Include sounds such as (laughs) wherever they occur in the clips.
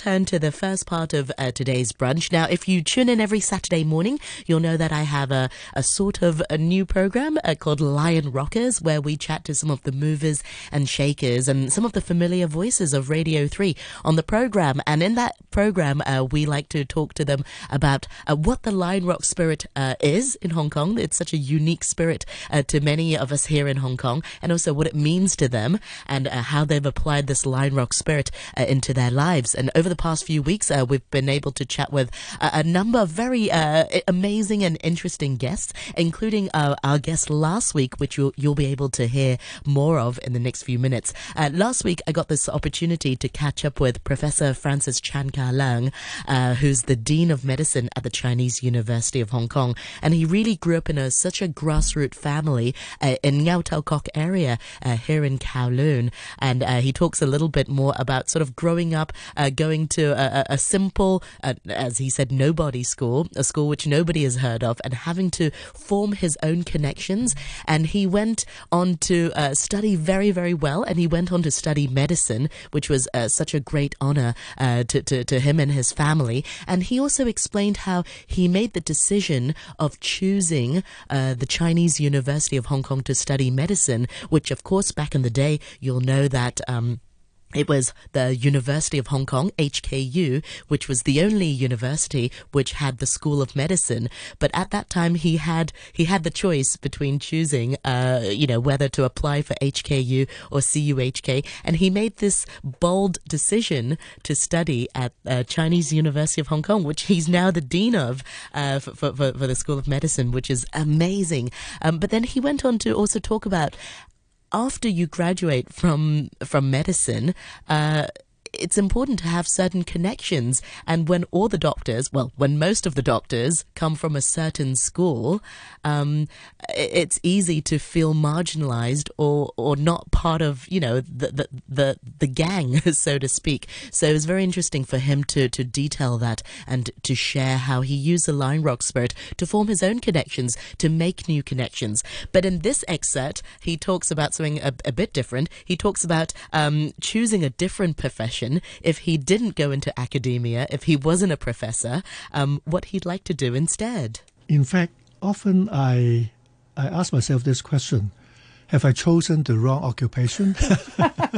turn to the first part of uh, today's brunch. Now, if you tune in every Saturday morning, you'll know that I have a, a sort of a new program uh, called Lion Rockers, where we chat to some of the movers and shakers and some of the familiar voices of Radio 3 on the program. And in that program, uh, we like to talk to them about uh, what the Lion Rock spirit uh, is in Hong Kong. It's such a unique spirit uh, to many of us here in Hong Kong, and also what it means to them and how they've applied this Lion Rock spirit into their lives. And over the past few weeks, uh, we've been able to chat with a, a number of very uh, amazing and interesting guests, including uh, our guest last week, which you'll, you'll be able to hear more of in the next few minutes. Uh, last week, I got this opportunity to catch up with Professor Francis Chan Ka Leung, uh, who's the Dean of Medicine at the Chinese University of Hong Kong. And he really grew up in a, such a grassroots family uh, in Ngau Tau Kok area here in Kowloon. And he talks a little bit more about sort of growing up, going to a, a simple, uh, as he said, nobody school, a school which nobody has heard of, and having to form his own connections. And he went on to uh, study very, very well, and he went on to study medicine, which was uh, such a great honor uh, to, to, to him and his family. And he also explained how he made the decision of choosing uh, the Chinese University of Hong Kong to study medicine, which, of course, back in the day, you'll know that. Um, it was the University of Hong Kong, HKU, which was the only university which had the School of Medicine. But at that time, he had he had the choice between choosing, uh, you know, whether to apply for HKU or CUHK, and he made this bold decision to study at uh, Chinese University of Hong Kong, which he's now the dean of uh, for, for, for, the School of Medicine, which is amazing. Um, but then he went on to also talk about after you graduate from from medicine, uh, it's important to have certain connections. And when all the doctors, well, when most of the doctors come from a certain school, um, it's easy to feel marginalized or, or not part of, you know, the, the, the, the gang, (laughs) so to speak. So it was very interesting for him to, to detail that and to share how he used the Lion Rock spirit to form his own connections, to make new connections. But in this excerpt, he talks about something a, a bit different. He talks about um, choosing a different profession if he didn't go into academia, if he wasn't a professor, um, what he'd like to do instead. In fact, often I I ask myself this question: Have I chosen the wrong occupation?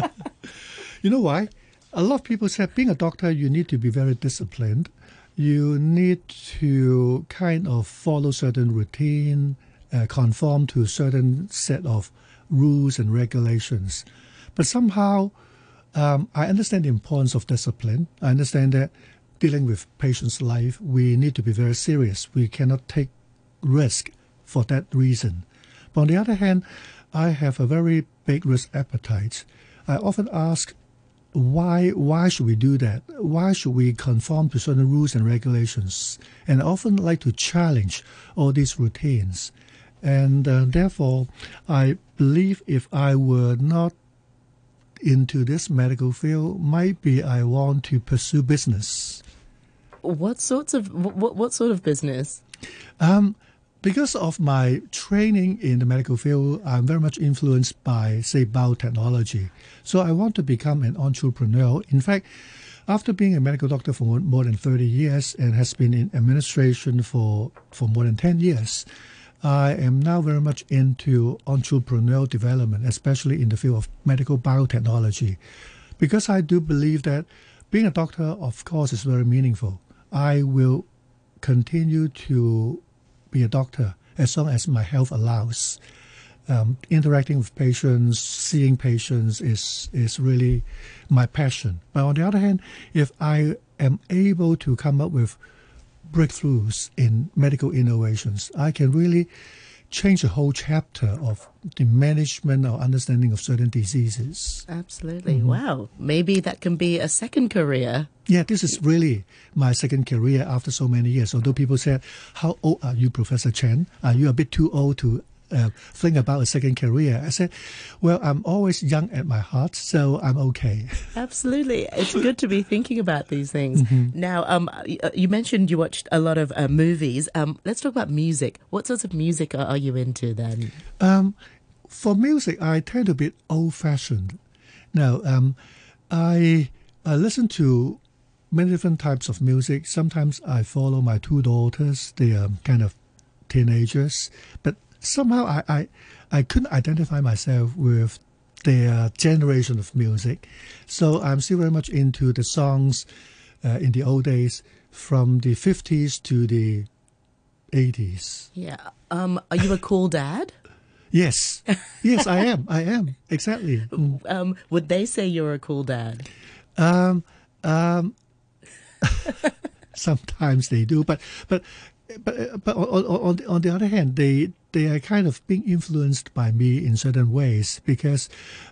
(laughs) you know why? A lot of people say being a doctor, you need to be very disciplined. You need to kind of follow certain routine, uh, conform to a certain set of rules and regulations. But somehow um, I understand the importance of discipline. I understand that dealing with patients' life, we need to be very serious. We cannot take risk for that reason. But on the other hand, I have a very big risk appetite. I often ask, why why should we do that? Why should we conform to certain rules and regulations? And I often like to challenge all these routines. And uh, therefore, I believe if I were not into this medical field, might be I want to pursue business. What sorts of what what sort of business? Um, because of my training in the medical field, I'm very much influenced by, say, biotechnology. So I want to become an entrepreneur. In fact, after being a medical doctor for more than 30 years and has been in administration for, for more than 10 years, I am now very much into entrepreneurial development, especially in the field of medical biotechnology, because I do believe that being a doctor, of course, is very meaningful. I will continue to be a doctor as long as my health allows. Um, interacting with patients, seeing patients is is really my passion. But on the other hand, if I am able to come up with breakthroughs in medical innovations. I can really change a whole chapter of the management or understanding of certain diseases. Absolutely. Mm-hmm. Wow. Maybe that can be a second career. Yeah, this is really my second career after so many years. Although people said, How old are you, Professor Chan? Are you a bit too old to uh, think about a second career. I said, well, I'm always young at my heart, so I'm okay. (laughs) Absolutely. It's good to be thinking about these things. Mm-hmm. Now, um, uh, you mentioned you watched a lot of uh, movies. Um, let's talk about music. What sorts of music are, are you into then? Um, for music, I tend to be old fashioned. Now, um, I, I listen to many different types of music. Sometimes I follow my two daughters. They are kind of teenagers, but somehow I, I, I couldn't identify myself with their generation of music. So I'm still very much into the songs uh, in the old days from the 50s to the 80s. Yeah. Um, are you a cool dad? (laughs) Yes. Yes, I am. I am. Exactly. Mm. (laughs) Um, would they say you're a cool dad? Um, um, (laughs) sometimes they do, but but but uh, but on, on on the other hand, they they are kind of being influenced by me in certain ways because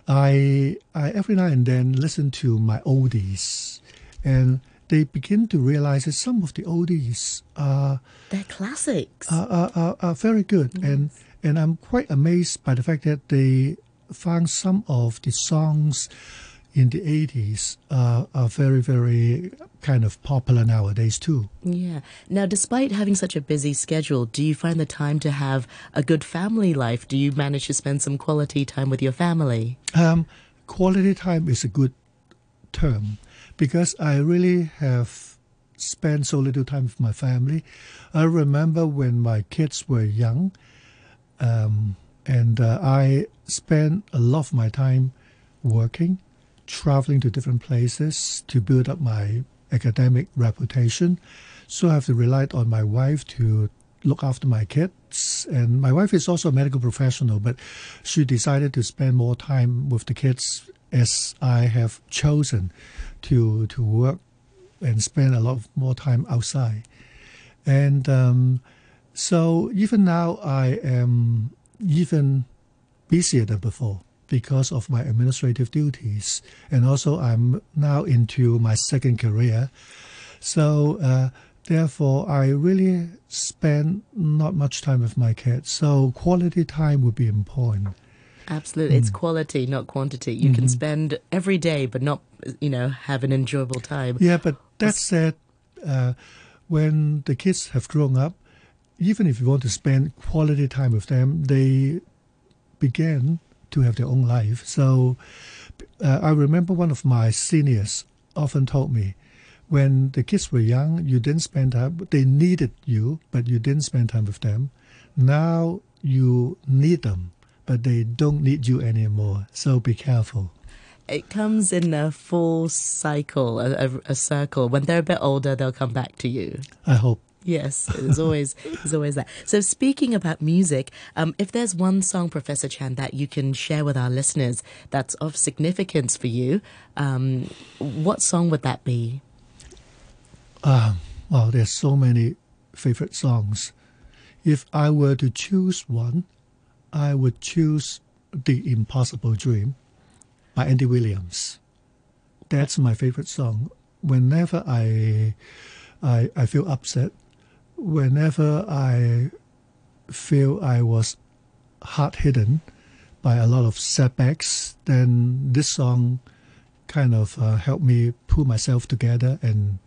I I every now and then listen to my oldies, and they begin to realize that some of the oldies are they're classics are are, are, are very good, yes. and and I'm quite amazed by the fact that they found some of the songs in the 80s uh, are very, very kind of popular nowadays too. Yeah. Now, despite having such a busy schedule, do you find the time to have a good family life? Do you manage to spend some quality time with your family? Um, quality time is a good term because I really have spent so little time with my family. I remember when my kids were young, um, and uh, I spent a lot of my time working traveling to different places to build up my academic reputation. So I have to rely on my wife to look after my kids. And my wife is also a medical professional, but she decided to spend more time with the kids as I have chosen to to work and spend a lot more time outside. And um, so even now I am even busier than before because of my administrative duties. And also, I'm now into my second career. So, uh, therefore, I really spend not much time with my kids. So, quality time would be important. Absolutely. Mm. It's quality, not quantity. You mm-hmm. can spend every day, but not, you know, have an enjoyable time. Yeah, but that said, uh, when the kids have grown up, even if you want to spend quality time with them, they begin to have their own life. So uh, I remember one of my seniors often told me, when the kids were young, you didn't spend time. They needed you, but you didn't spend time with them. Now you need them, but they don't need you anymore. So be careful. It comes in a full cycle, a, a, a circle. When they're a bit older, they'll come back to you. I hope. Yes, there's always there's always that. So speaking about music, um, if there's one song, Professor Chan, that you can share with our listeners that's of significance for you, um, what song would that be? Um, well, there's so many favorite songs. If I were to choose one, I would choose "The Impossible Dream" by Andy Williams. That's my favorite song. Whenever I I, I feel upset whenever I feel I was hard hidden by a lot of setbacks, then this song kind of uh, helped me pull myself together and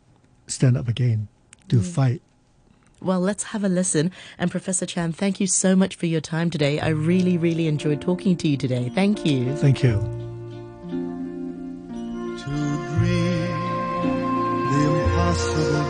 stand up again to mm. fight. Well, let's have a listen. And Professor Chan, thank you so much for your time today. I really, really enjoyed talking to you today. Thank you. Thank you. To dream the impossible